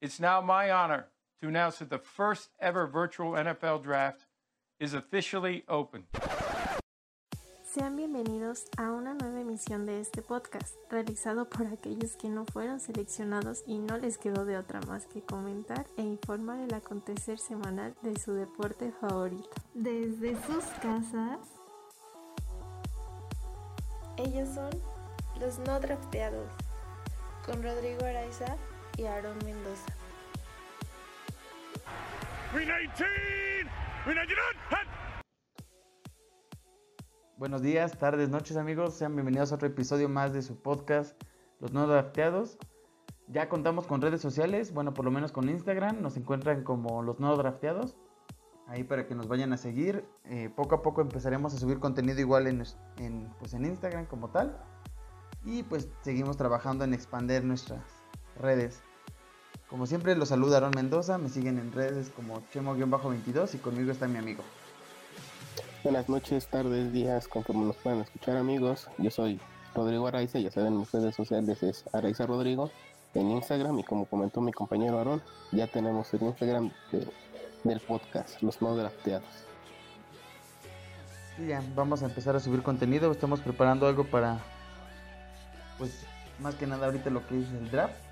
It's now my honor to announce that the first ever virtual NFL draft is officially open. Sean bienvenidos a una nueva emisión de este podcast, realizado por aquellos que no fueron seleccionados y no les quedó de otra más que comentar e informar el acontecer semanal de su deporte favorito. Desde sus casas, ellos son los no drafteados, con Rodrigo Araiza y Aaron Mendoza. Buenos días, tardes, noches amigos, sean bienvenidos a otro episodio más de su podcast Los No Drafteados. Ya contamos con redes sociales, bueno, por lo menos con Instagram, nos encuentran como Los No Drafteados. Ahí para que nos vayan a seguir. Eh, poco a poco empezaremos a subir contenido igual en, en, pues en Instagram como tal. Y pues seguimos trabajando en expandir nuestras redes. Como siempre los saluda Aaron Mendoza, me siguen en redes como Chemo-22 y conmigo está mi amigo. Buenas noches, tardes, días, conforme nos puedan escuchar amigos. Yo soy Rodrigo Araiza, ya saben mis redes sociales es Araiza Rodrigo en Instagram y como comentó mi compañero Aaron, ya tenemos el Instagram del podcast, los no drafteados. Y ya, vamos a empezar a subir contenido, estamos preparando algo para, pues más que nada ahorita lo que es el draft.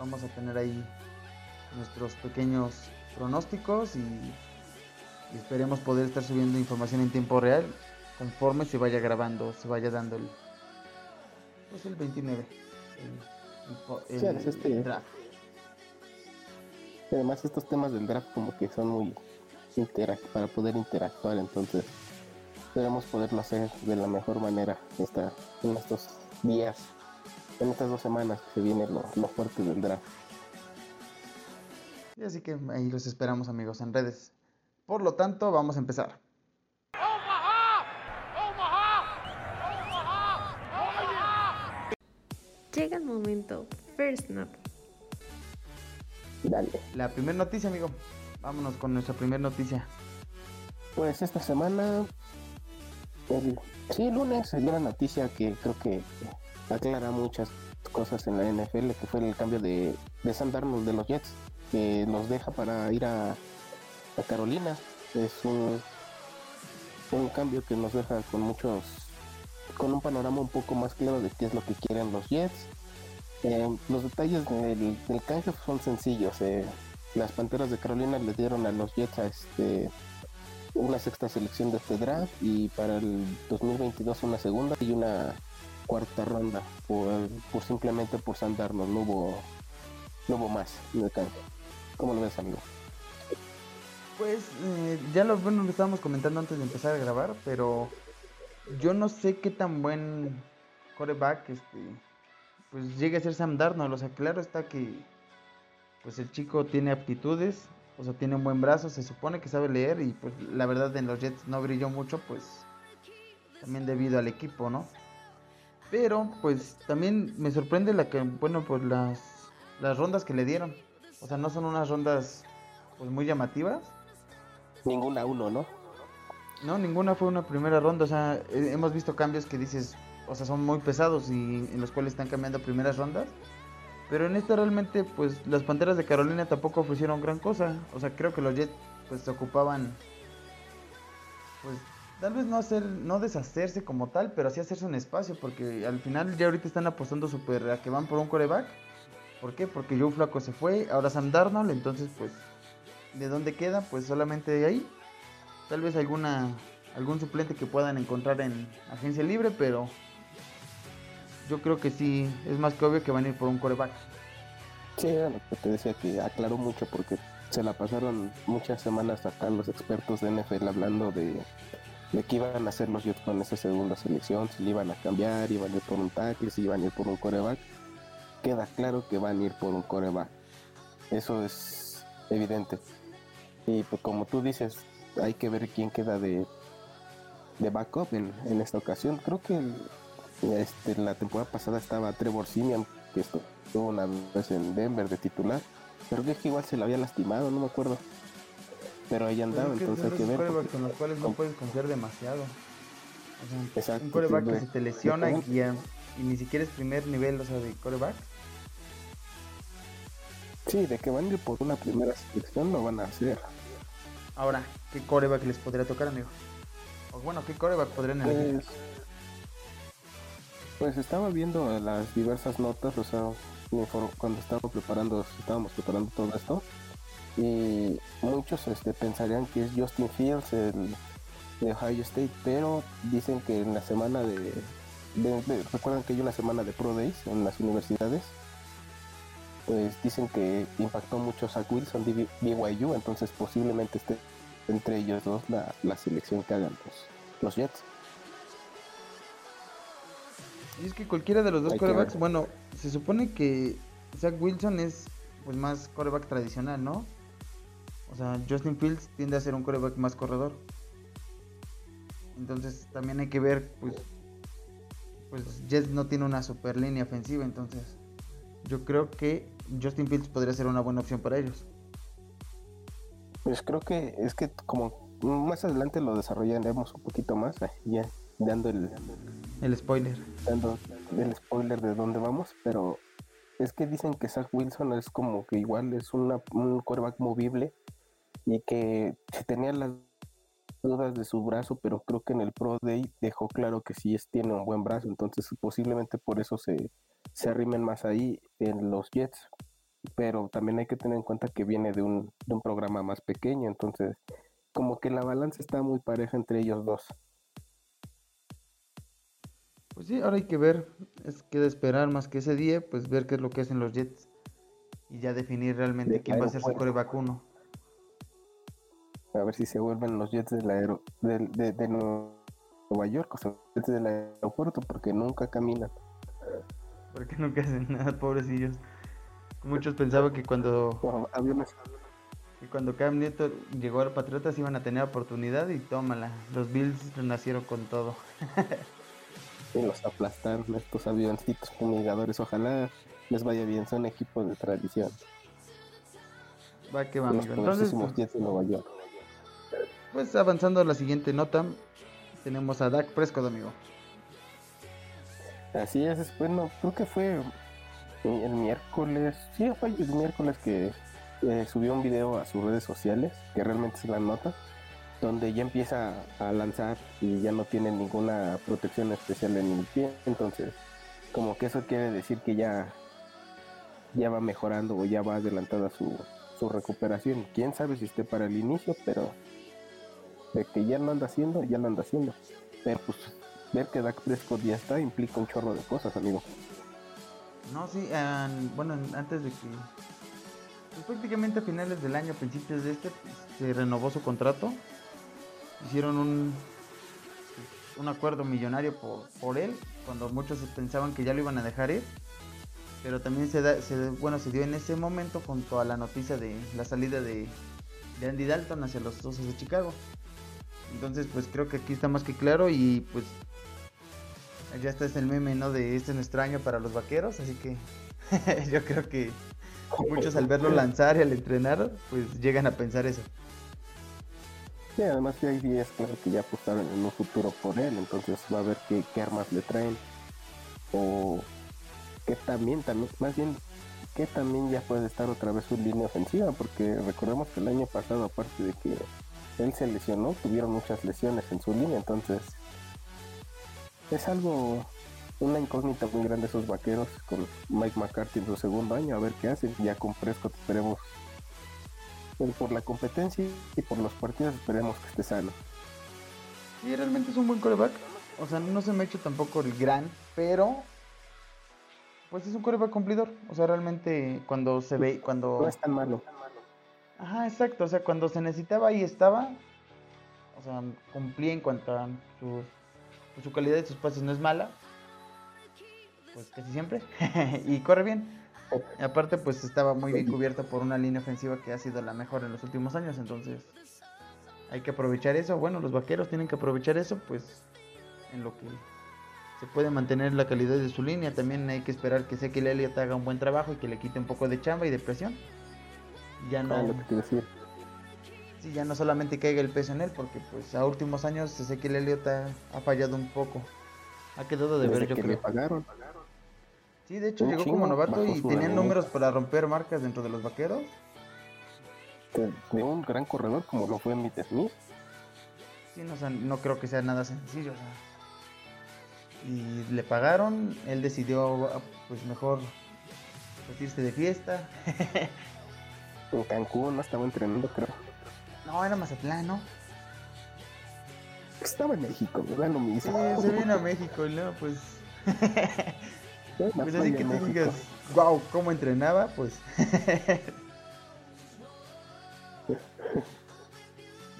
Vamos a tener ahí nuestros pequeños pronósticos y y esperemos poder estar subiendo información en tiempo real conforme se vaya grabando, se vaya dando el, pues el 29, el, el, este, draft. Además estos temas del draft como que son muy para poder interactuar, entonces esperemos poderlo hacer de la mejor manera esta, en estos días, en estas dos semanas que se viene lo, lo fuerte del draft. Y así que ahí los esperamos amigos en redes. Por lo tanto, vamos a empezar. Llega el momento. First Snap. Dale. La primera noticia, amigo. Vámonos con nuestra primera noticia. Pues esta semana, el, sí, lunes dio una noticia que creo que aclara muchas cosas en la NFL, que fue el cambio de, de de los Jets, que nos deja para ir a Carolina. Es un, un cambio que nos deja con muchos, con un panorama un poco más claro de qué es lo que quieren los Jets. Eh, los detalles del, del, canje son sencillos. Eh. Las Panteras de Carolina le dieron a los Jets a este una sexta selección de este draft y para el 2022 una segunda y una cuarta ronda por, simplemente por San no hubo no hubo más en el. ¿Cómo lo ves amigo? Pues eh, ya lo, bueno, lo estábamos comentando antes de empezar a grabar, pero yo no sé qué tan buen coreback este, pues llegue a ser Sam Darnold. O sea, claro está que pues el chico tiene aptitudes, o sea, tiene un buen brazo, se supone que sabe leer y pues la verdad en los Jets no brilló mucho, pues también debido al equipo, ¿no? Pero pues también me sorprende la que, bueno, pues las, las rondas que le dieron. O sea, no son unas rondas pues muy llamativas Ninguna uno, ¿no? No, ninguna fue una primera ronda. O sea, hemos visto cambios que dices, o sea, son muy pesados y en los cuales están cambiando primeras rondas. Pero en esta realmente, pues las Panteras de Carolina tampoco ofrecieron gran cosa. O sea, creo que los Jets, pues se ocupaban, pues tal vez no hacer, no deshacerse como tal, pero sí hacerse un espacio, porque al final ya ahorita están apostando súper a que van por un coreback. ¿Por qué? Porque Joe Flaco se fue, ahora Sam Darnold, entonces pues de dónde queda, pues solamente de ahí. Tal vez alguna algún suplente que puedan encontrar en agencia libre, pero yo creo que sí, es más que obvio que van a ir por un coreback. Sí, lo que te decía que aclaró mucho porque se la pasaron muchas semanas acá los expertos de NFL hablando de, de qué iban a hacer los Jets con esa segunda selección, si le iban a cambiar, iban a ir por un tackle, si iban a ir por un coreback. Queda claro que van a ir por un coreback. Eso es evidente. Y pues como tú dices, hay que ver quién queda de, de backup en, en esta ocasión. Creo que este, la temporada pasada estaba Trevor Simeon, que estuvo una vez en Denver de titular. Pero que igual se lo había lastimado, no me acuerdo. Pero ahí andaba, entonces hay que ver. con los cuales no puedes confiar demasiado. Exacto, un coreback que se te lesiona y, y, ni siquiera es primer nivel, o sea, de coreback. Sí, de que van a ir por una primera selección lo van a hacer. Ahora, ¿qué coreback les podría tocar, amigo? O bueno, ¿qué coreback podrían elegir? Pues, pues estaba viendo las diversas notas, o sea, cuando estaba preparando, estábamos preparando todo esto, y muchos este, pensarían que es Justin Fields, el de Ohio State, pero dicen que en la semana de- recuerdan que hay una semana de Pro Days en las universidades, pues dicen que impactó mucho Zach Wilson de BYU, entonces posiblemente esté entre ellos dos la, la selección que hagan los, los Jets. Y es que cualquiera de los dos corebacks, bueno, se supone que Zach Wilson es pues más coreback tradicional, ¿no? O sea, Justin Fields tiende a ser un coreback más corredor. Entonces también hay que ver, pues, pues Jets no tiene una super línea ofensiva, entonces yo creo que Justin Fields podría ser una buena opción para ellos. Pues creo que es que como más adelante lo desarrollaremos un poquito más, eh, ya dando el, El spoiler. el spoiler de dónde vamos, pero es que dicen que Zach Wilson es como que igual es una, un quarterback movible y que tenía las dudas de su brazo, pero creo que en el Pro Day dejó claro que sí es, tiene un buen brazo, entonces posiblemente por eso se, se arrimen más ahí en los Jets, pero también hay que tener en cuenta que viene de un, de un programa más pequeño, entonces como que la balanza está muy pareja entre ellos dos. Pues sí, ahora hay que ver, es que de esperar más que ese día, pues ver qué es lo que hacen los Jets y ya definir realmente De quién va a ser su coreback uno. a ver si se vuelven los jets del aero, del- de, de Nueva York, o sea, los jets del aeropuerto, porque nunca caminan. Porque nunca hacen nada, pobrecillos. Muchos pensaban que cuando, Bueno, aviones, que cuando Cam Newton llegó a los Patriotas iban a tener oportunidad y tómala. Los Bills renacieron con todo. y los aplastaron estos avioncitos fumigadores. Ojalá les vaya bien, son equipos de tradición. Va que va, los amigo. Entonces, pues, de Nueva York. pues avanzando a la siguiente nota, tenemos a Dak Prescott, amigo. Así es, bueno, creo que fue el miércoles, sí, fue el miércoles que eh, subió un video a sus redes sociales, que realmente es la nota, donde ya empieza a lanzar y ya no tiene ninguna protección especial en el pie, entonces como que eso quiere decir que ya, ya va mejorando o ya va adelantada su, su recuperación. Quién sabe si esté para el inicio, pero de que ya lo anda haciendo, ya lo anda haciendo. Pero pues ver que Dak Prescott ya está implica un chorro de cosas, amigo. No, sí, an- bueno, antes de que. pues, prácticamente a finales del año, principios de este, se renovó su contrato. Hicieron un, un acuerdo millonario por, por él, cuando muchos pensaban que ya lo iban a dejar ir. Pero también se, da, se, bueno, se dio en ese momento junto a la noticia de la salida de, de Andy Dalton hacia los Osos de Chicago. Entonces, pues creo que aquí está más que claro y pues ya está es el meme, ¿no? De este es nuestro año para los vaqueros, así que yo creo que muchos al verlo lanzar y al entrenar, pues llegan a pensar eso. Sí, además que hay días, claro, que ya apostaron en un futuro por él, entonces va a ver qué, qué armas le traen. O que también, también, más bien, que también ya puede estar otra vez su línea ofensiva, porque recordemos que el año pasado, aparte de que él se lesionó, tuvieron muchas lesiones en su línea, entonces es algo, una incógnita muy grande esos vaqueros con Mike McCarthy en su segundo año, a ver qué hacen, ya con Prescott esperemos por la competencia y por los partidos esperemos que esté sano. Sí, realmente es un buen coreback. O sea, no se me ha hecho tampoco el gran, pero pues es un coreback cumplidor. O sea, realmente cuando se ve, cuando... No es tan malo. Ajá, exacto. O sea, cuando se necesitaba ahí estaba. O sea, cumplía en cuanto a pues, su calidad de sus pases no es mala. Pues casi siempre. y corre bien. Y aparte, pues estaba muy bien cubierto por una línea ofensiva que ha sido la mejor en los últimos años. Entonces, hay que aprovechar eso. Bueno, los vaqueros tienen que aprovechar eso, pues en lo que se puede mantener la calidad de su línea. También hay que esperar que Ezequiel Elliott haga un buen trabajo y que le quite un poco de chamba y de presión. Ya no, Ah, lo que te decía. sí, ya no solamente caiga el peso en él, porque pues a últimos años Ezequiel Elliott ha, ha fallado un poco. Ha quedado de Desde ver, yo que le creo. pagaron. Sí, de hecho Un llegó chingo, como novato y tenía números para romper marcas dentro de los vaqueros. De un gran corredor como lo fue Emmitt Smith. Sí, no, o sea, no creo que sea nada sencillo. o sea. Y le pagaron, él decidió pues mejor pues, irse de fiesta. En Cancún no estaba entrenando, creo. no, era Mazatlán, ¿no? Estaba en México, ¿verdad? Lo Sí, mismo. se vino a México y luego pues... Pues así que México. digas, wow, cómo entrenaba, pues.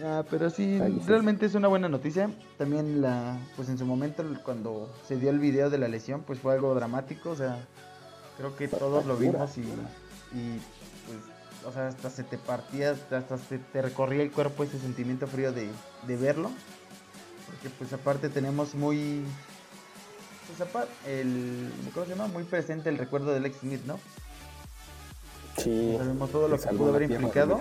Ah, pero sí, Ahí realmente es una buena noticia. También la, pues en su momento cuando se dio el video de la lesión, pues fue algo dramático. O sea, creo que todos lo vimos y, y pues, o sea, hasta se te partía, hasta se te recorría el cuerpo ese sentimiento frío de, de verlo. Porque pues aparte tenemos muy, el, ¿cómo se llama? Muy presente el recuerdo del ex Smith, ¿no? Sí. Sabemos todo lo que pudo haber implicado.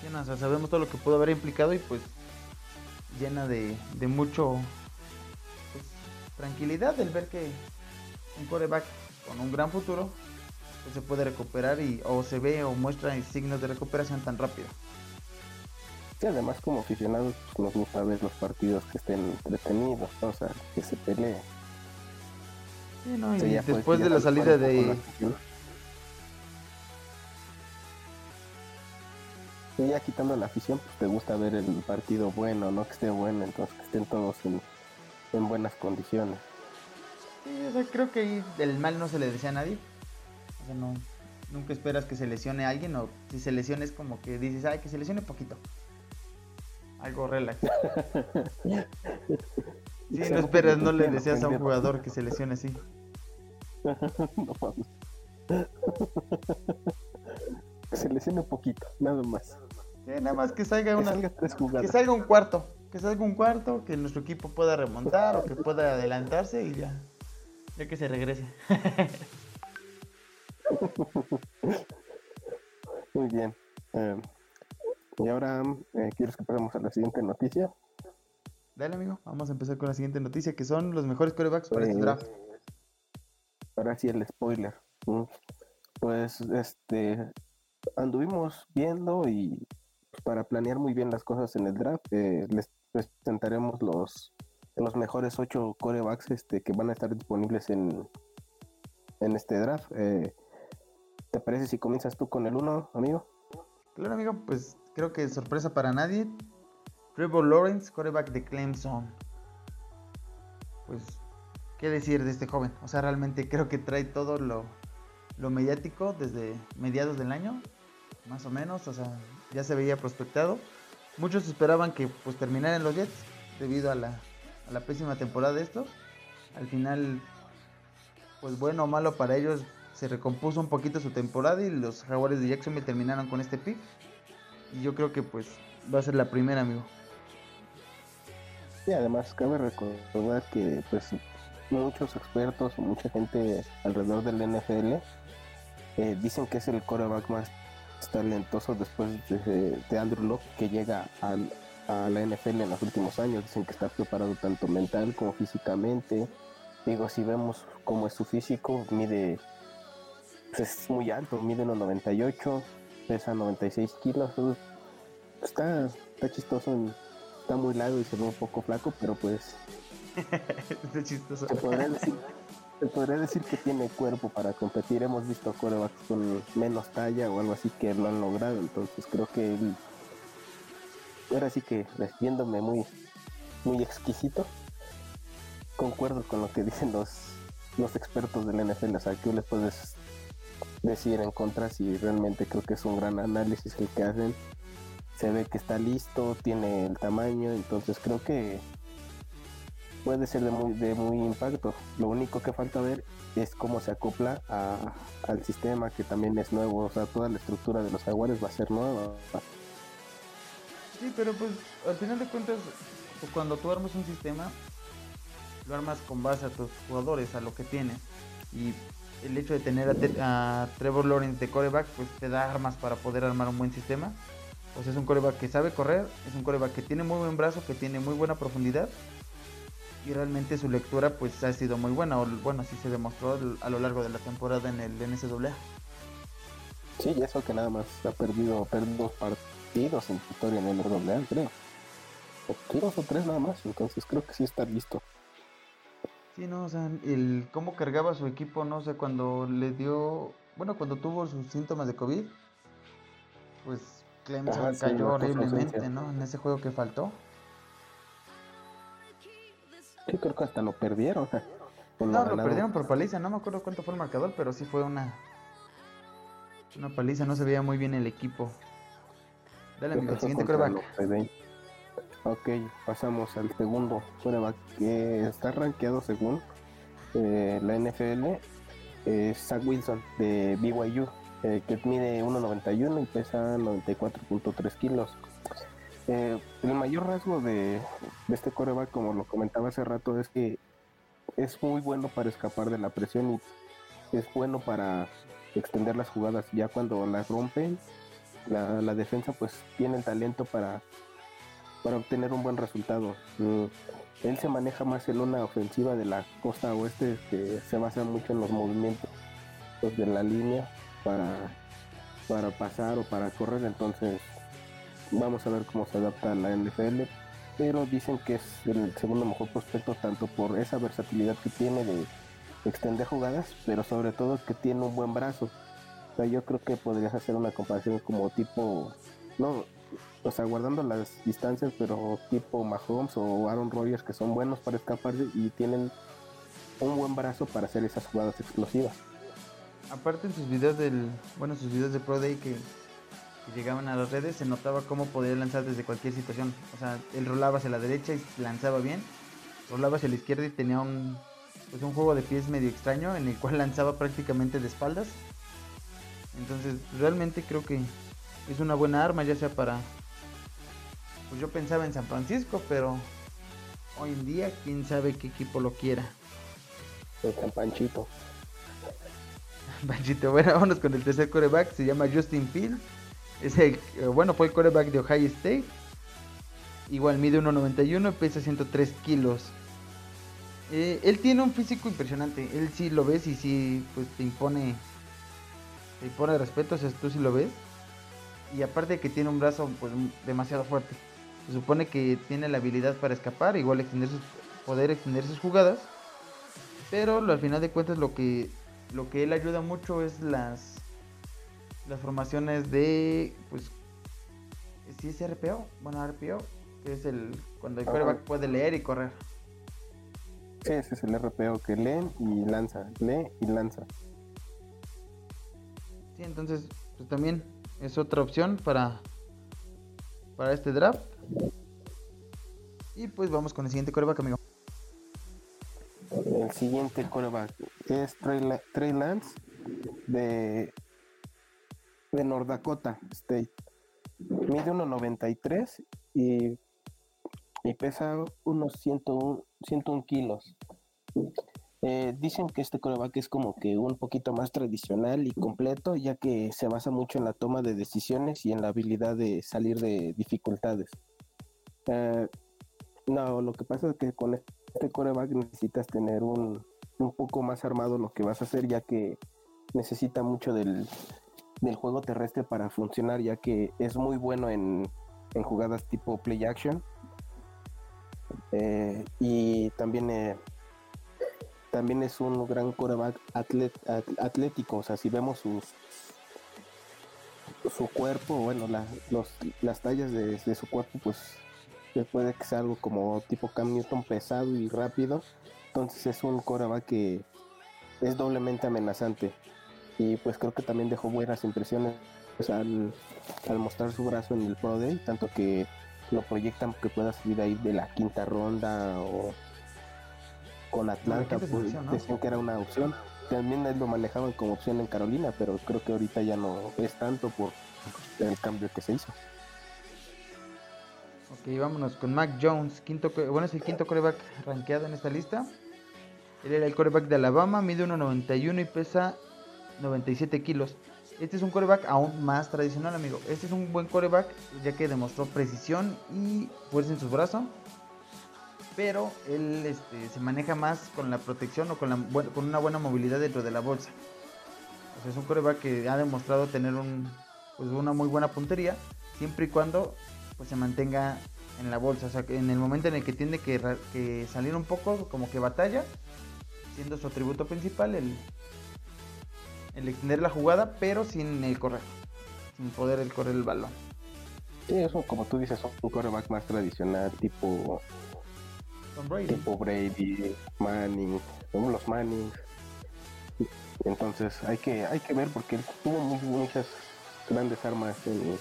Sí, no, o sea, sabemos todo lo que pudo haber implicado y pues llena de, de mucho pues, tranquilidad el ver que un coreback con un gran futuro pues, se puede recuperar y o se ve o muestra signos de recuperación tan rápido. Y además como aficionados pues, nos gusta ver los partidos que estén entretenidos, ¿no? o sea, que se pelee. Sí, no, y pues, después de la salida de la. Y ya quitando la afición, pues te gusta ver el partido bueno, no que esté bueno, entonces que estén todos en, en buenas condiciones. Sí, o sea, creo que ahí el mal no se le decía a nadie. O sea, no, nunca esperas que se lesione a alguien o si se lesiona es como que dices, ay, que se lesione poquito. Algo relax. Sí, no esperas, no le deseas a un jugador que se lesione así. Que se lesione un poquito, nada más. Sí, nada más que salga Que una, salga tres que jugadas. salga un cuarto, que salga un cuarto, que nuestro equipo pueda remontar o que pueda adelantarse y ya, ya que se regrese. Muy bien. Eh, y ahora, eh, ¿quieres que pasemos a la siguiente noticia? Dale amigo, vamos a empezar con la siguiente noticia que son los mejores quarterbacks para este Eh, draft. Ahora sí el spoiler. Pues este anduvimos viendo y pues, para planear muy bien las cosas en el draft, eh, les presentaremos los los mejores ocho corebacks este, que van a estar disponibles en, en este draft. Eh, ¿Te parece si comienzas tú con el uno, amigo? Claro amigo, pues creo que sorpresa para nadie. Trevor Lawrence, quarterback de Clemson. Pues, ¿qué decir de este joven? O sea, realmente creo que trae todo lo, lo mediático desde mediados del año, más o menos. O sea, ya se veía prospectado. Muchos esperaban que pues terminara en los Jets debido a la, a la pésima temporada de estos. Al final, pues bueno o malo para ellos, se recompuso un poquito su temporada y los Jaguares de Jacksonville terminaron con este pick. Y yo creo que pues va a ser la primera, amigo. Y además cabe recordar que pues muchos expertos mucha gente alrededor del NFL eh, dicen que es el coreback más talentoso después de, de Andrew Locke que llega al- a la NFL en los últimos años. Dicen que está preparado tanto mental como físicamente. Digo, si vemos cómo es su físico, mide, pues, es muy alto, mide 1,98, pesa 96 kilos. Está, está chistoso, está muy largo y se ve un poco flaco, pero pues Está chistoso. se podría decir, se podría decir que tiene cuerpo para competir. Hemos visto corebacks con menos talla o algo así que lo han logrado. Entonces creo que él, ahora sí que viéndome muy, muy exquisito, concuerdo con lo que dicen los, los expertos del NFL. O sea, ¿qué les puedes decir en contra si realmente creo que es un gran análisis que hacen? Se ve que está listo, tiene el tamaño, entonces creo que puede ser de muy, de muy impacto. Lo único que falta ver es cómo se acopla a- al sistema que también es nuevo. O sea, toda la estructura de los jaguares va a ser nueva. Sí, pero pues al final de cuentas, cuando tú armas un sistema, lo armas con base a tus jugadores, a lo que tienes. Y el hecho de tener a, Trevor Lawrence de coreback, pues te da armas para poder armar un buen sistema. Pues es un coreback que sabe correr, es un coreback que tiene muy buen brazo, que tiene muy buena profundidad. y realmente su lectura pues ha sido muy buena, o bueno, así se demostró a lo largo de la temporada en el NCAA. Sí, y eso que nada más ha perdido, perdido dos partidos en historia en el NCAA, creo. O dos o tres nada más, entonces creo que sí está listo. Sí, no, o sea, el cómo cargaba su equipo, no sé, cuando le dio, bueno, cuando tuvo sus síntomas de COVID, pues Clemson cayó horriblemente, ¿no? En ese juego que faltó. Yo creo que hasta lo perdieron. No, lo, perdieron por paliza, no me acuerdo cuánto fue el marcador, pero sí fue una una paliza, no se veía muy bien el equipo. Dale, amigo, el siguiente coreback. Ok, pasamos al segundo coreback que está rankeado según eh, la NFL. Es Zach Wilson de BYU, eh, que mide 1.91 y pesa 94.3 kilos. Eh, el mayor rasgo de, este coreback, como lo comentaba hace rato, es que es muy bueno para escapar de la presión y es bueno para extender las jugadas. Ya cuando las rompen, la, defensa pues tiene el talento para, para obtener un buen resultado. Mm, él se maneja más en una ofensiva de la costa oeste que se basa mucho en los movimientos de la línea para, para pasar o para correr. Entonces Vamos a ver cómo se adapta a la NFL. Pero dicen que es el segundo mejor prospecto tanto por esa versatilidad que tiene de extender jugadas, pero sobre todo que tiene un buen brazo. O sea, yo creo que podrías hacer una comparación como tipo, no, o sea, guardando las distancias, pero tipo Mahomes o Aaron Rodgers que son buenos para escaparse y tienen un buen brazo para hacer esas jugadas explosivas. Aparte en sus videos del, bueno, sus videos de Pro Day que llegaban a las redes, se notaba cómo podía lanzar desde cualquier situación. O sea, él rolaba hacia la derecha y lanzaba bien, rolaba hacia la izquierda y tenía un, pues un juego de pies medio extraño en el cual lanzaba prácticamente de espaldas. Entonces, realmente creo que es una buena arma, ya sea para. Pues yo pensaba en San Francisco, pero hoy en día, quién sabe qué equipo lo quiera. El San Panchito. Bueno, vámonos con el tercer coreback, se llama Justin Fields. Es el, eh, bueno, fue el quarterback de Ohio State. Igual mide 1.91 y pesa 103 kilos. Eh, él tiene un físico impresionante. Él sí lo ves y sí pues te impone te impone respeto, o sea, tú sí lo ves. Y aparte de que tiene un brazo pues demasiado fuerte. Se supone que tiene la habilidad para escapar, igual extender sus, poder extender sus jugadas. Pero al final de cuentas lo que lo que él ayuda mucho es las las formaciones de, pues, si es RPO, bueno, RPO, que es el, cuando el quarterback puede leer y correr. Ese es el RPO que lee y lanza, lee y lanza. Sí, entonces, pues también es otra opción para, para este draft. Y pues vamos con el siguiente coreback, amigo. El siguiente coreback es Trey Lance de de North Dakota State. Mide 1,93 y, y pesa unos 101, 101 kilos. Eh, dicen que este coreback es como que un poquito más tradicional y completo, ya que se basa mucho en la toma de decisiones y en la habilidad de salir de dificultades. Eh, no, lo que pasa es que con este coreback necesitas tener un, un poco más armado lo que vas a hacer, ya que necesita mucho del, del juego terrestre para funcionar, ya que es muy bueno en, jugadas tipo play action. Eh, y también, también es un gran coreback atlético. O sea, si vemos sus, su cuerpo, bueno, las tallas de, su cuerpo, pues puede que sea algo como tipo Cam Newton pesado y rápido. Entonces es un coreback que es doblemente amenazante y pues creo que también dejó buenas impresiones al, mostrar su brazo en el Pro Day, tanto que lo proyectan que pueda salir ahí de la quinta ronda o con Atlanta, pues decían que era una opción. También lo manejaban como opción en Carolina, pero creo que ahorita ya no es tanto por el cambio que se hizo. Ok, vámonos con Mac Jones, quinto, bueno, es el quinto coreback rankeado en esta lista. Él era el coreback de Alabama, mide 1.91 y pesa 97 kilos. Este es un coreback aún más tradicional, amigo. Este es un buen coreback ya que demostró precisión y fuerza en sus brazos. Pero él este, se maneja más con la protección o con, una buena movilidad dentro de la bolsa. Es un coreback que ha demostrado tener pues, una muy buena puntería, siempre y cuando pues, se mantenga en la bolsa. O sea, en el momento en el que tiene que, que salir un poco, como que batalla, siendo su atributo principal el, el extender la jugada, pero sin el correr, sin poder el correr el balón. Sí, eso como tú dices, un coreback más tradicional, tipo Brady. Tipo Brady, Manning, los Manning. Entonces hay que hay que ver porque tuvo muchas grandes armas en,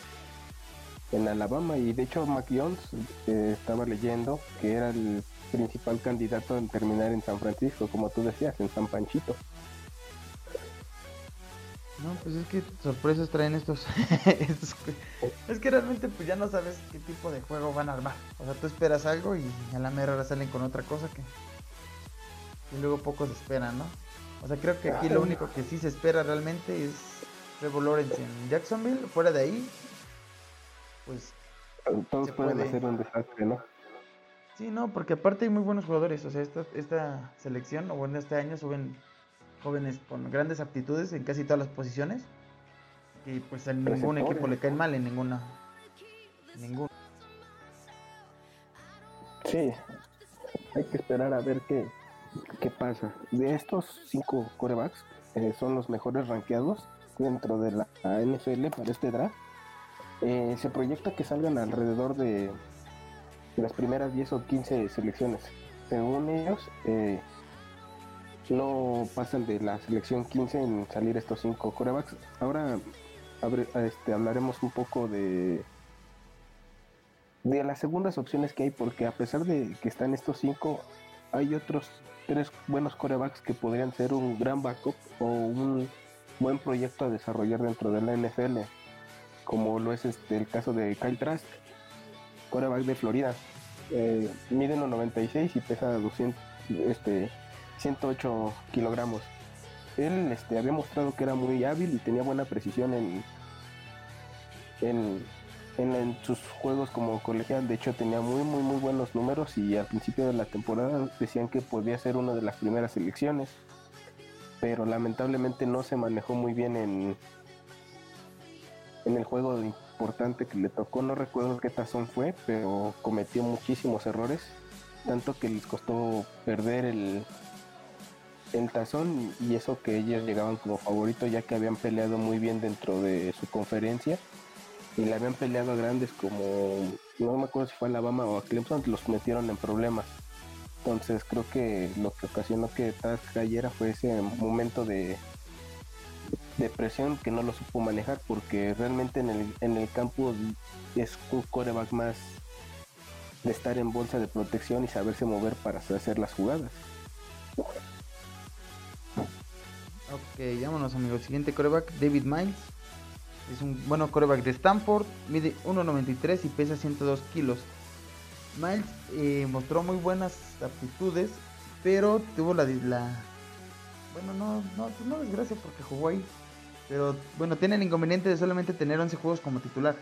en Alabama y de hecho Mac Jones eh, estaba leyendo que era el principal candidato en terminar en San Francisco, como tú decías, en San Panchito. No, pues es que sorpresas traen estos, Es que realmente pues ya no sabes qué tipo de juego van a armar. O sea, tú esperas algo y a la mera hora salen con otra cosa que... Y luego pocos esperan, ¿no? O sea, creo que aquí lo único que sí se espera realmente es Trevor Lawrence en Jacksonville. Fuera de ahí, pues... Todos pueden hacer un desastre, ¿no? Sí, no, porque aparte hay muy buenos jugadores. O sea, esta, esta selección, o bueno, este año suben jóvenes con grandes aptitudes en casi todas las posiciones. Y pues a ningún equipo le caen mal en ninguna. En Sí, hay que esperar a ver qué, qué pasa. De estos cinco corebacks, eh, son los mejores rankeados dentro de la NFL para este draft. Eh, se proyecta que salgan alrededor de las primeras 10 o 15 selecciones. Según ellos, eh, no pasan de la selección 15 en salir estos cinco corebacks. Ahora este, hablaremos un poco de de las segundas opciones que hay, porque a pesar de que están estos cinco, hay otros tres buenos corebacks que podrían ser un gran backup o un buen proyecto a desarrollar dentro de la NFL, como lo es este, el caso de Kyle Trask, coreback de Florida. Eh, mide 1.96 y pesa 200, este, 108 kilogramos. Él este, había mostrado que era muy hábil y tenía buena precisión en, en, en, sus juegos como colegial. De hecho, tenía muy, muy, muy buenos números y al principio de la temporada decían que podía ser una de las primeras selecciones. Pero lamentablemente no se manejó muy bien en, en el juego importante que le tocó. No recuerdo qué tazón fue, pero cometió muchísimos errores. Tanto que les costó perder el, el tazón y eso que ellos llegaban como favoritos ya que habían peleado muy bien dentro de su conferencia y le habían peleado a grandes como no me acuerdo si fue Alabama o a Clemson los metieron en problemas entonces creo que lo que ocasionó que Taz cayera fue ese momento de, de presión que no lo supo manejar porque realmente en el, en el campo es un coreback más de estar en bolsa de protección y saberse mover para hacer las jugadas. Ok, vámonos amigos. Siguiente coreback, David Miles. Es un bueno coreback de Stanford. Mide 1.93 y pesa 102 kilos. Miles eh, mostró muy buenas aptitudes, pero tuvo la, la bueno, no, no, no desgracia porque jugó ahí. Pero bueno, tiene el inconveniente de solamente tener 11 juegos como titular.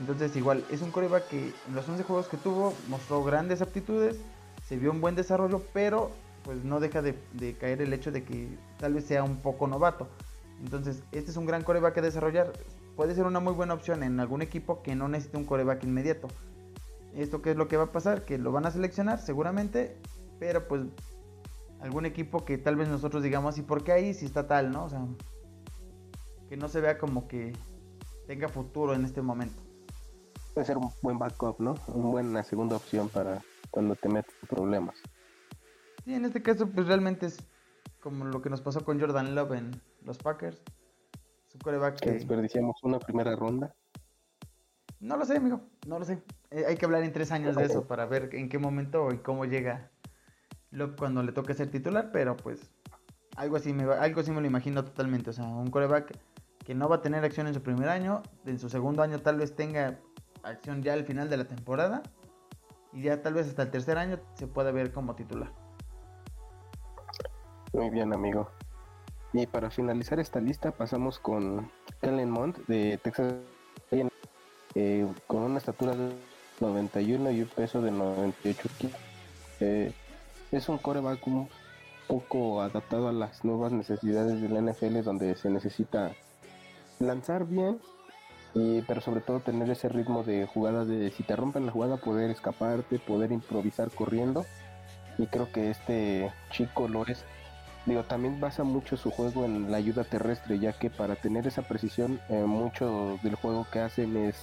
Entonces igual, es un coreback que en los 11 juegos que tuvo mostró grandes aptitudes, se vio un buen desarrollo, pero pues no deja de, caer el hecho de que tal vez sea un poco novato. Entonces, este es un gran coreback a desarrollar. Puede ser una muy buena opción en algún equipo que no necesite un coreback inmediato. ¿Esto qué es lo que va a pasar? Que lo van a seleccionar seguramente, pero pues algún equipo que tal vez nosotros digamos, ¿y por qué ahí si está tal, no? O sea, que no se vea como que tenga futuro en este momento. Puede ser un buen backup, ¿no? Una buena segunda opción para cuando te metes problemas. Sí, en este caso, pues realmente es como lo que nos pasó con Jordan Love en los Packers. Su coreback que... desperdiciamos una primera ronda. No lo sé, amigo, no lo sé. Eh, hay que hablar en tres años de eso para ver en qué momento y cómo llega Love cuando le toque ser titular, pero pues algo así, me, algo así me lo imagino totalmente. O sea, un coreback que no va a tener acción en su primer año, en su segundo año tal vez tenga acción ya al final de la temporada y ya tal vez hasta el tercer año se pueda ver como titular. Muy bien, amigo. Y para finalizar esta lista pasamos con Kellen Mond de Texas eh, con una estatura de 91 y un peso de 98 kilos. Eh, es un coreback un poco adaptado a las nuevas necesidades del NFL donde se necesita lanzar bien, y, pero sobre todo tener ese ritmo de jugada de si te rompen la jugada poder escaparte, poder improvisar corriendo y creo que este chico lo es. Digo, también basa mucho su juego en la ayuda terrestre, ya que para tener esa precisión, eh, mucho del juego que hacen es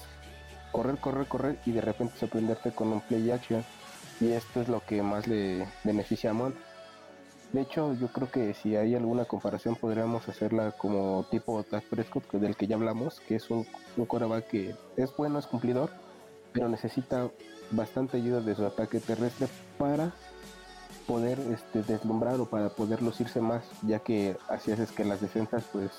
correr, correr, correr y de repente sorprenderte con un play action. Y esto es lo que más le beneficia a Mont. De hecho, yo creo que si hay alguna comparación podríamos hacerla como tipo Dak Prescott, del que ya hablamos, que es un, un coreback que es bueno, es cumplidor, pero necesita bastante ayuda de su ataque terrestre para poder este, deslumbrar o para poder lucirse más, ya que así es que las defensas pues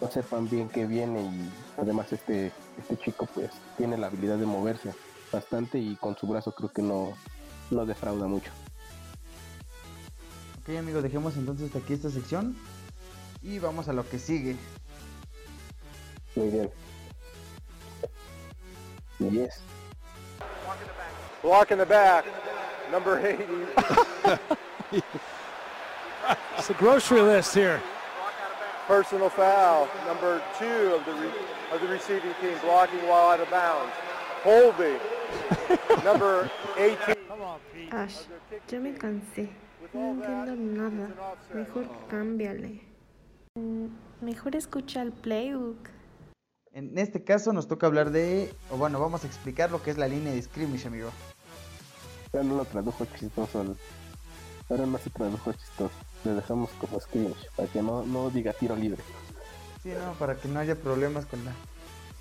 no sepan bien qué viene y además este, este chico pues tiene la habilidad de moverse bastante y con su brazo creo que no, no defrauda mucho. Ok amigos, dejemos entonces hasta aquí esta sección y vamos a lo que sigue. Muy bien. Yes. Block in the back, number 80. It's the grocery list here. Personal foul, number two of the re- of the receiving team, blocking while out of bounds. Holding, number 18. Ash, ya me cansé. No entiendo nada. Mejor cámbiale. Mejor escucha el playbook. En este caso nos toca hablar de, o bueno, vamos a explicar lo que es la línea de scrimmage, amigo. Ahora no lo tradujo chistoso. Ahora no se tradujo chistoso. Le dejamos como scrimmage para que no, no diga tiro libre. Sí, no, para que no haya problemas con la...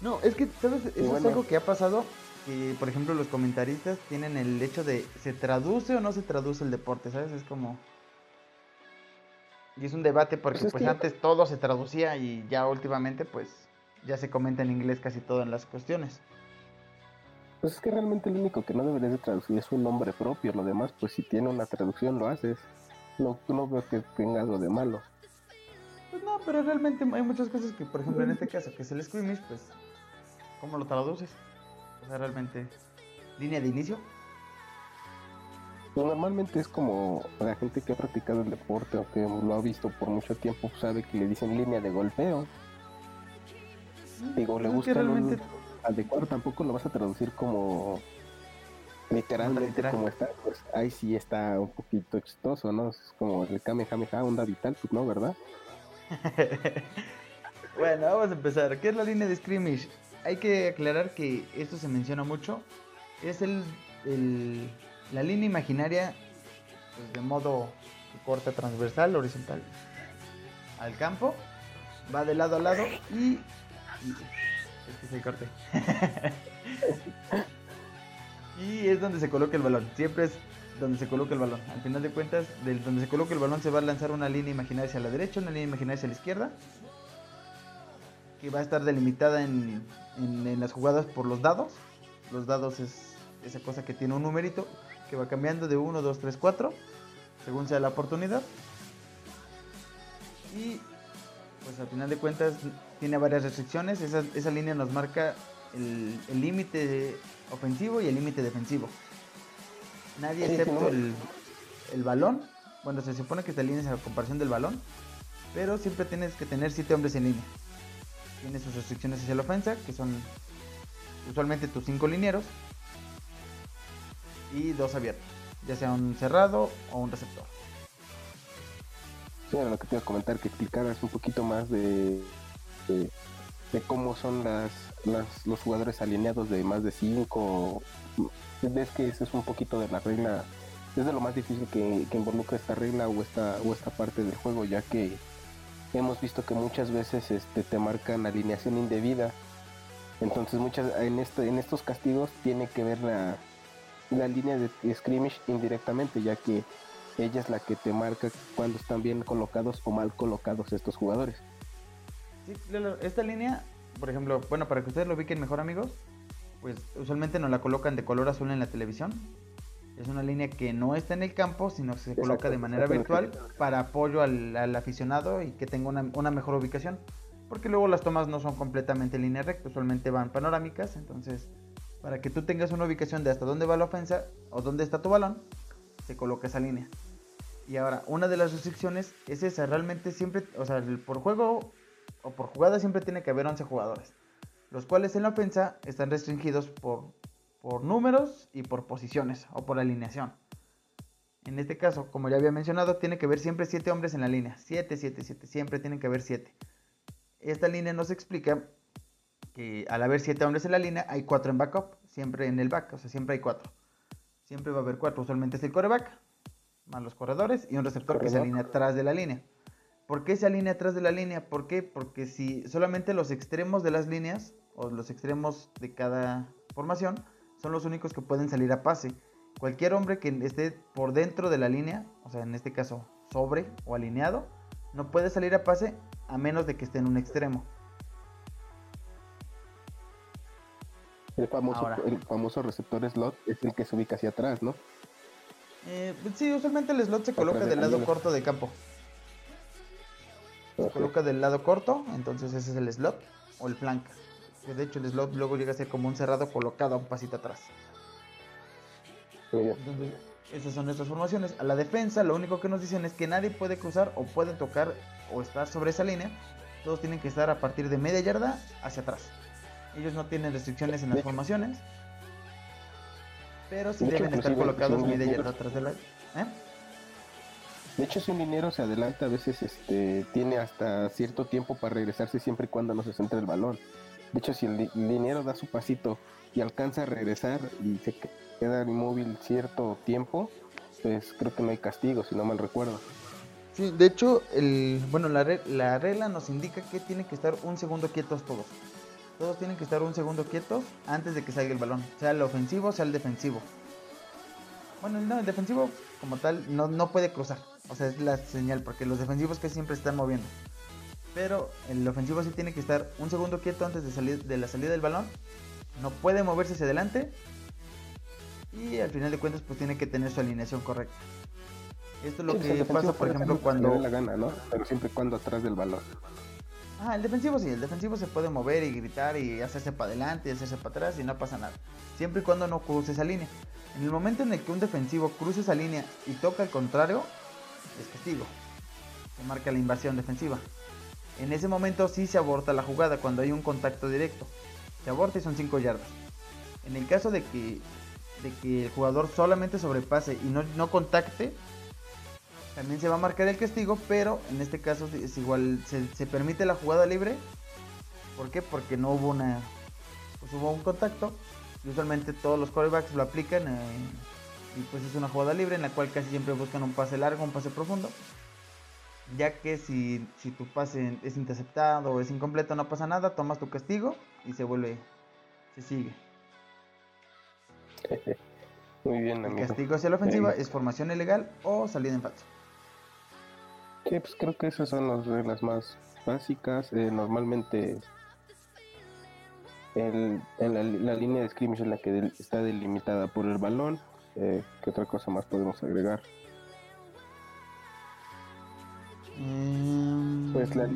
No, es que, ¿sabes? Eso es algo que ha pasado, que por ejemplo los comentaristas tienen el hecho de, ¿se traduce o no se traduce el deporte? ¿Sabes? Es como... Y es un debate porque Pues es pues que- antes todo se traducía y ya últimamente pues ya se comenta en inglés casi todo en las cuestiones. Pues es que realmente lo único que no deberías de traducir es un nombre propio. Lo demás, pues si tiene una traducción lo haces. No, no veo que tenga algo de malo. Pues no, pero realmente hay muchas cosas que, por ejemplo, en este caso, que es el scrimmage, pues, ¿cómo lo traduces? O sea, realmente, línea de inicio. Pues, normalmente es como la gente que ha practicado el deporte o que lo ha visto por mucho tiempo sabe que le dicen línea de golpeo. Digo, le Pues es que buscan un realmente- adecuado, tampoco lo vas a traducir como literalmente literal. como está, pues ahí sí está un poquito chistoso, ¿no? Es como el Kamehameha, onda vital, pues no, ¿verdad? Bueno, vamos a empezar. ¿Qué es la línea de scrimmage? Hay que aclarar que esto se menciona mucho. Es el, el- la línea imaginaria pues, de modo que corta transversal, horizontal al campo. Va de lado a lado y... y- este es el corte. y es donde se coloca el balón. Siempre es donde se coloca el balón. Al final de cuentas, donde se coloca el balón se va a lanzar una línea imaginaria hacia la derecha, una línea imaginaria hacia la izquierda que va a estar delimitada en, en- en las jugadas por los dados. Los dados es esa cosa que tiene un numerito que va cambiando de 1, 2, 3, 4, según sea la oportunidad. Y pues al final de cuentas tiene varias restricciones. Esa, esa línea nos marca el límite ofensivo y el límite defensivo. Nadie Sí, sí, excepto el, el balón. Bueno, se supone que esta línea es a comparación del balón. Pero siempre tienes que tener 7 hombres en línea tiene sus restricciones hacia la ofensa, que son usualmente tus cinco linieros y dos abiertos, ya sea un cerrado o un receptor. Lo que te iba a comentar, que explicaras un poquito más de, de, cómo son las, las- los jugadores alineados de más de 5. Ves que eso es un poquito de la regla, es de lo más difícil que, que involucra esta regla o esta, o esta parte del juego, ya que hemos visto que muchas veces este, te marcan alineación indebida. Entonces muchas en este, en estos castigos tiene que ver la, la línea de scrimmage indirectamente, ya que ella es la que te marca cuando están bien colocados o mal colocados estos jugadores. Sí, esta línea, por ejemplo, bueno, para que ustedes lo ubiquen mejor amigos, pues usualmente nos la colocan de color azul en la televisión. Es una línea que no está en el campo, sino que se Exacto, coloca de manera virtual para apoyo al, al aficionado y que tenga una, una mejor ubicación. Porque luego las tomas no son completamente en línea recta, usualmente van panorámicas. Entonces, para que tú tengas una ubicación de hasta dónde va la ofensa o dónde está tu balón, se coloca esa línea. Y ahora, una de las restricciones es esa, realmente siempre, o sea, por juego o por jugada siempre tiene que haber 11 jugadores, los cuales en la ofensa están restringidos por, por números y por posiciones o por alineación. En este caso, como ya había mencionado, tiene que haber siempre 7 hombres en la línea. 7, 7, 7, siempre tienen que haber 7. Esta línea nos explica que al haber 7 hombres en la línea, hay 4 en backup, siempre en el back, o sea, siempre hay 4. Siempre va a haber 4, usualmente es el coreback, más los corredores y un receptor que se alinea atrás de la línea. ¿Por qué se alinea atrás de la línea? ¿Por qué? Porque si solamente los extremos de las líneas o los extremos de cada formación son los únicos que pueden salir a pase. Cualquier hombre que esté por dentro de la línea, o sea, en este caso sobre o alineado, no puede salir a pase a menos de que esté en un extremo. El famoso, Ahora. el famoso receptor slot es el que se ubica hacia atrás, ¿no? Eh, sí, usualmente el slot se coloca de del la lado corto del campo. Se coloca del lado corto, entonces ese es el slot o el flank. Que de hecho el slot luego llega a ser como un cerrado colocado a un pasito atrás. Entonces, esas son nuestras formaciones. A la defensa, lo único que nos dicen es que nadie puede cruzar o puede tocar o estar sobre esa línea. Todos tienen que estar a partir de media yarda hacia atrás. Ellos no tienen restricciones en las De- formaciones. Pero sí De hecho, deben estar colocados liniero- yarda atrás de la... ¿Eh? De hecho, si un liniero se adelanta, a veces este, tiene hasta cierto tiempo para regresarse siempre y cuando no se centre el balón. De hecho, si el liniero da su pasito y alcanza a regresar y se que- queda inmóvil cierto tiempo, pues creo que no hay castigo, si no mal recuerdo. Sí, de hecho, el, bueno, la, re- la regla nos indica que tienen que estar un segundo quietos todos. Todos tienen que estar un segundo quietos antes de que salga el balón, sea el ofensivo, sea el defensivo. Bueno, no, el defensivo como tal no, no puede cruzar, o sea, es la señal, porque los defensivos que siempre están moviendo. Pero el ofensivo sí tiene que estar un segundo quieto antes de salir de la salida del balón. No puede moverse hacia adelante. Y al final de cuentas, pues tiene que tener su alineación correcta. Esto es lo Sí, pues, que pasa, por ejemplo, cuando... la gana, ¿no? Pero siempre cuando atrás del balón. Ah, el defensivo sí, el defensivo se puede mover y gritar y hacerse para adelante y hacerse para atrás y no pasa nada. Siempre y cuando no cruce esa línea. En el momento en el que un defensivo cruce esa línea y toca al contrario, es castigo. Se marca la invasión defensiva. En ese momento sí se aborta la jugada cuando hay un contacto directo. Se aborta y son 5 yardas. En el caso de que, de que el jugador solamente sobrepase y no, no contacte, también se va a marcar el castigo, pero en este caso es igual, se, se permite la jugada libre. ¿Por qué? Porque no hubo una. Pues hubo un contacto. Y usualmente todos los quarterbacks lo aplican. eh, y pues es una jugada libre en la cual casi siempre buscan un pase largo, un pase profundo. Ya que si, si tu pase es interceptado o es incompleto, no pasa nada, tomas tu castigo y se vuelve. Se sigue. Muy bien, El amigo. castigo hacia la ofensiva es formación ilegal o salida en falso. Sí, pues creo que esas son las reglas más básicas. Eh, normalmente el- la, la línea de scrimmage es la que del- está delimitada por el balón. Eh, ¿Qué otra cosa más podemos agregar? Mm, Pues la,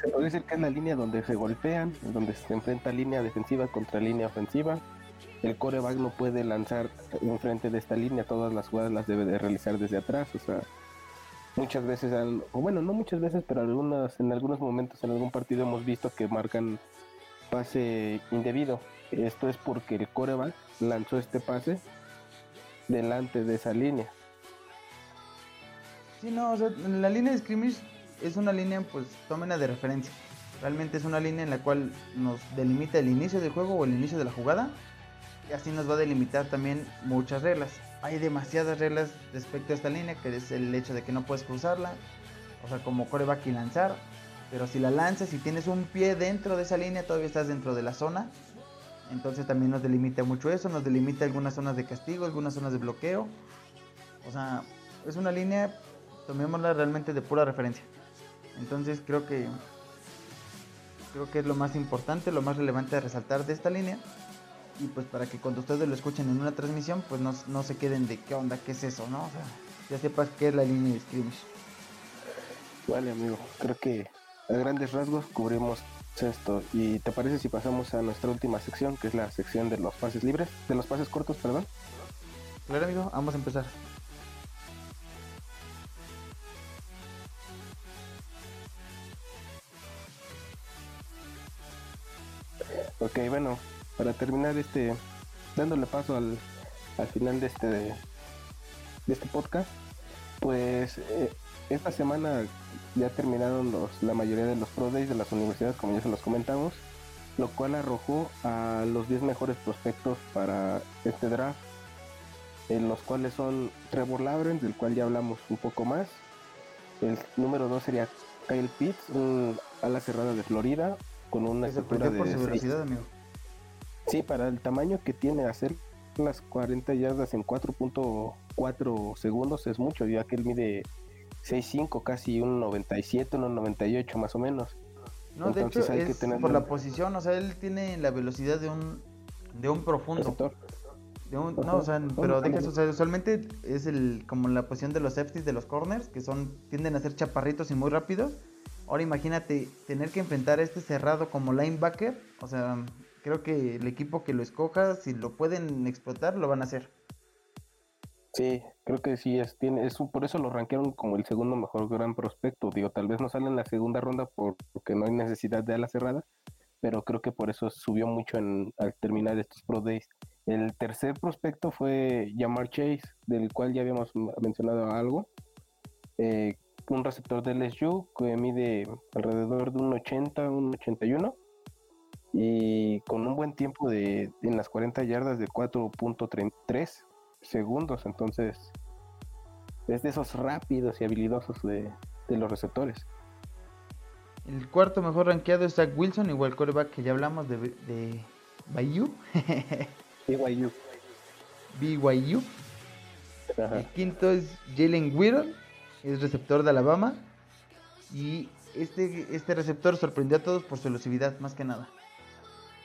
se puede decir que es la línea donde se golpean, donde se enfrenta línea defensiva contra línea ofensiva. El coreback no puede lanzar enfrente de esta línea, todas las jugadas las debe de realizar desde atrás, o sea, muchas veces, al- o bueno, no muchas veces, pero algunas, en algunos momentos en algún partido hemos visto que marcan pase indebido. Esto es porque el coreback lanzó este pase delante de esa línea. Sí, no, o sea, la línea de scrimmage es una línea, pues, tómenla de referencia. Realmente es una línea en la cual nos delimita el inicio del juego o el inicio de la jugada. Y así nos va a delimitar también muchas reglas. Hay demasiadas reglas respecto a esta línea, que es el hecho de que no puedes cruzarla. O sea, como coreback y lanzar. Pero si la lanzas y tienes un pie dentro de esa línea, todavía estás dentro de la zona. Entonces también nos delimita mucho eso. Nos delimita algunas zonas de castigo, algunas zonas de bloqueo. O sea, es una línea tomémosla realmente de pura referencia. Entonces creo que creo que es lo más importante, lo más relevante de resaltar de esta línea y pues para que cuando ustedes lo escuchen en una transmisión, pues no, no se queden de qué onda, qué es eso, ¿no? O sea, ya sepas qué es la línea de scrimmage. Vale, amigo, creo que a grandes rasgos cubrimos esto. ¿Y te parece si pasamos a nuestra última sección, que es la sección de los pases libres, de los pases cortos, perdón? Claro, amigo, vamos a empezar. Ok, bueno, para terminar este, dándole paso al, al final de este, de este podcast, pues eh, esta semana ya terminaron los, la mayoría de los Pro Days de las universidades, como ya se los comentamos, lo cual arrojó a los 10 mejores prospectos para este draft, en los cuales son Trevor Lawrence, del cual ya hablamos un poco más. El número 2 sería Kyle Pitts, un ala cerrada de Florida, con una estatura por de su seis- velocidad, amigo. Sí, para el tamaño que tiene hacer las 40 yardas en 4.4 segundos es mucho, ya que él mide 6.5, casi un 97, un 98 más o menos. No, de Entonces hecho hay que es tener por la posición, o sea, él tiene la velocidad de un de un profundo. De un- no, o sea, pero Ajá. deja eso, o sea, usualmente es el como la posición de los safeties de los corners, que son tienden a ser chaparritos y muy rápidos. Ahora imagínate tener que enfrentar a este cerrado como linebacker, o sea, creo que el equipo que lo escoja, si lo pueden explotar, lo van a hacer. Sí, creo que sí, es, tiene, es por eso lo rankearon como el segundo mejor gran prospecto. Digo, tal vez no sale en la segunda ronda por- porque no hay necesidad de ala cerrada, pero creo que por eso subió mucho en, al terminar estos Pro Days. El tercer prospecto fue Jamar Chase, del cual ya habíamos mencionado algo. Eh, un receptor de LSU que mide alrededor de un 80, un 81 y con un buen tiempo de en las 40 yardas de 4.33 segundos, entonces es de esos rápidos y habilidosos de, de los receptores. El cuarto mejor rankeado es Zach Wilson, igual coreback que ya hablamos de, de Bayou, BYU. BYU. Ajá. El quinto es Jalen Whittle, es receptor de Alabama. Y este, este receptor sorprendió a todos por su elusividad, más que nada.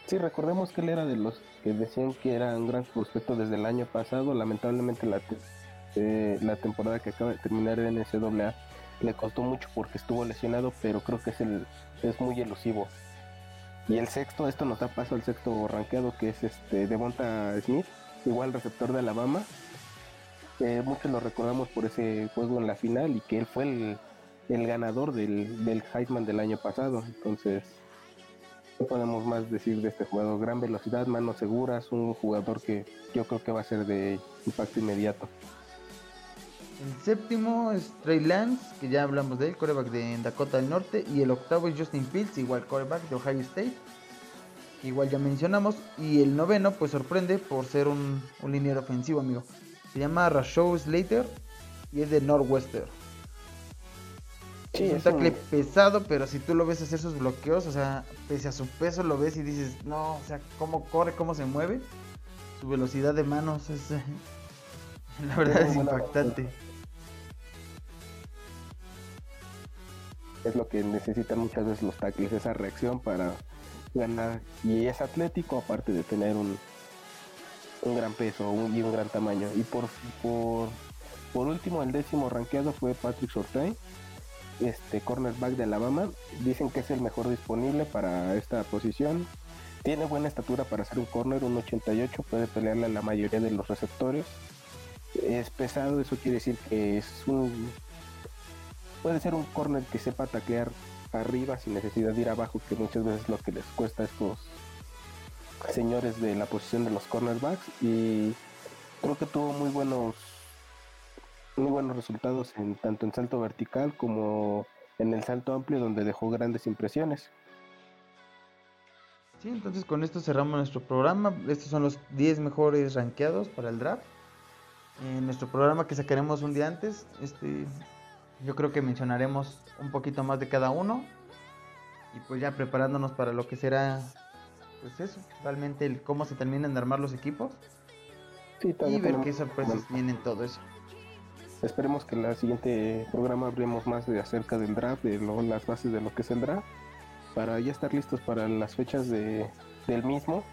Sí, recordemos que él era de los que decían que era un gran prospecto desde el año pasado. Lamentablemente la, eh, la temporada que acaba de terminar en NCAA le costó mucho porque estuvo lesionado, pero creo que es, el, es muy elusivo. Y el sexto, esto nos da paso al sexto rankeado que es este Devonta Smith, igual receptor de Alabama. Eh, muchos lo recordamos por ese juego en la final y que él fue el, el ganador del, del Heisman del año pasado. Entonces, ¿Qué podemos más decir de este jugador? Gran velocidad, manos seguras, un jugador que yo creo que va a ser de impacto inmediato. El séptimo es Trey Lance, que ya hablamos de él, coreback de Dakota del Norte. Y el octavo es Justin Fields, igual coreback de Ohio State. que Igual ya mencionamos. Y el noveno, pues sorprende por ser un, un liniero ofensivo, amigo. Se llama Rashawn Slater y es de Northwestern. Sí, es un es un- tackle pesado, pero si tú lo ves hacer sus bloqueos, o sea, pese a su peso lo ves y dices, no, o sea, cómo corre, cómo se mueve, su velocidad de manos es, eh, la verdad es impactante. Es lo que necesitan muchas veces los tackles, esa reacción para ganar. Y es atlético, aparte de tener un, un gran peso un- y un gran tamaño. Y por, por, por último, el décimo rankeado fue Patrick Surtain, este cornerback de Alabama. Dicen que es el mejor disponible para esta posición. Tiene buena estatura para ser un corner, un 88, puede pelearle a la mayoría de los receptores. Es pesado, eso quiere decir que es un puede ser un corner que sepa taclear arriba sin necesidad de ir abajo, que muchas veces es lo que les cuesta a estos señores de la posición de los cornerbacks. Y creo que tuvo muy buenos muy buenos resultados en tanto en salto vertical como en el salto amplio donde dejó grandes impresiones. Sí, entonces con esto cerramos nuestro programa. Estos son los 10 mejores rankeados para el draft. En nuestro programa que sacaremos un día antes, este, yo creo que mencionaremos un poquito más de cada uno. Y pues ya preparándonos para lo que será, pues eso, realmente el cómo se terminan de armar los equipos. Sí, Y ver qué sorpresas tienen todo eso. Esperemos que en el siguiente programa hablemos más de acerca del draft, de lo- las bases de lo que es el draft, para ya estar listos para las fechas de, del mismo.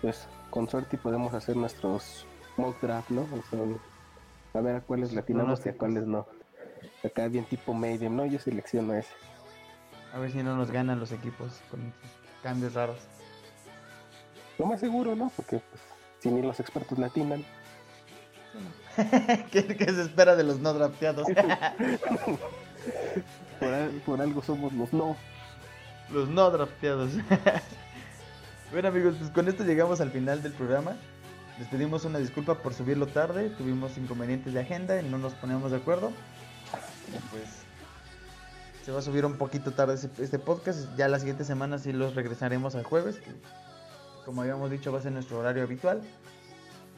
Pues con suerte podemos hacer nuestros mock draft, ¿no? O sea, a ver a cuáles latinamos y a cuáles no. Acá bien tipo medium, ¿no? Yo selecciono ese. A ver si no nos ganan los equipos con cambios raros. Lo más seguro, ¿no? Porque pues, si ni los expertos latinan. ¿Qué, qué se espera de los no drafteados? Por, al- por algo somos los no. los no drafteados. Bueno amigos, pues con esto llegamos al final del programa. Les pedimos una disculpa por subirlo tarde, tuvimos inconvenientes de agenda y no nos poníamos de acuerdo. Pues se va a subir un poquito tarde este podcast. Ya la siguiente semana sí los regresaremos al jueves, que como habíamos dicho va a ser nuestro horario habitual.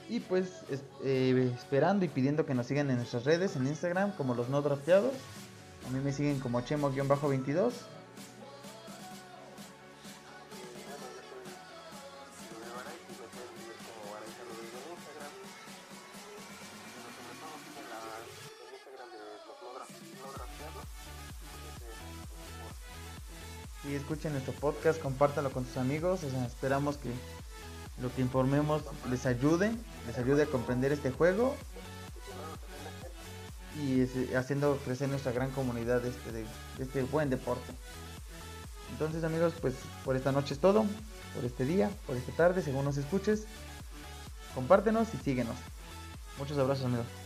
Y pues es- eh, esperando y pidiendo que nos sigan en nuestras redes, en Instagram como los no drafteados. A mí me siguen como chemo-22. Y escuchen nuestro podcast, compártanlo con sus amigos. esperamos que lo que informemos les ayude, les ayude a comprender este juego y haciendo crecer nuestra gran comunidad de este, de este buen deporte. Entonces amigos, pues por esta noche es todo, por este día, por esta tarde, según nos escuches. Compártenos y síguenos. Muchos abrazos amigos.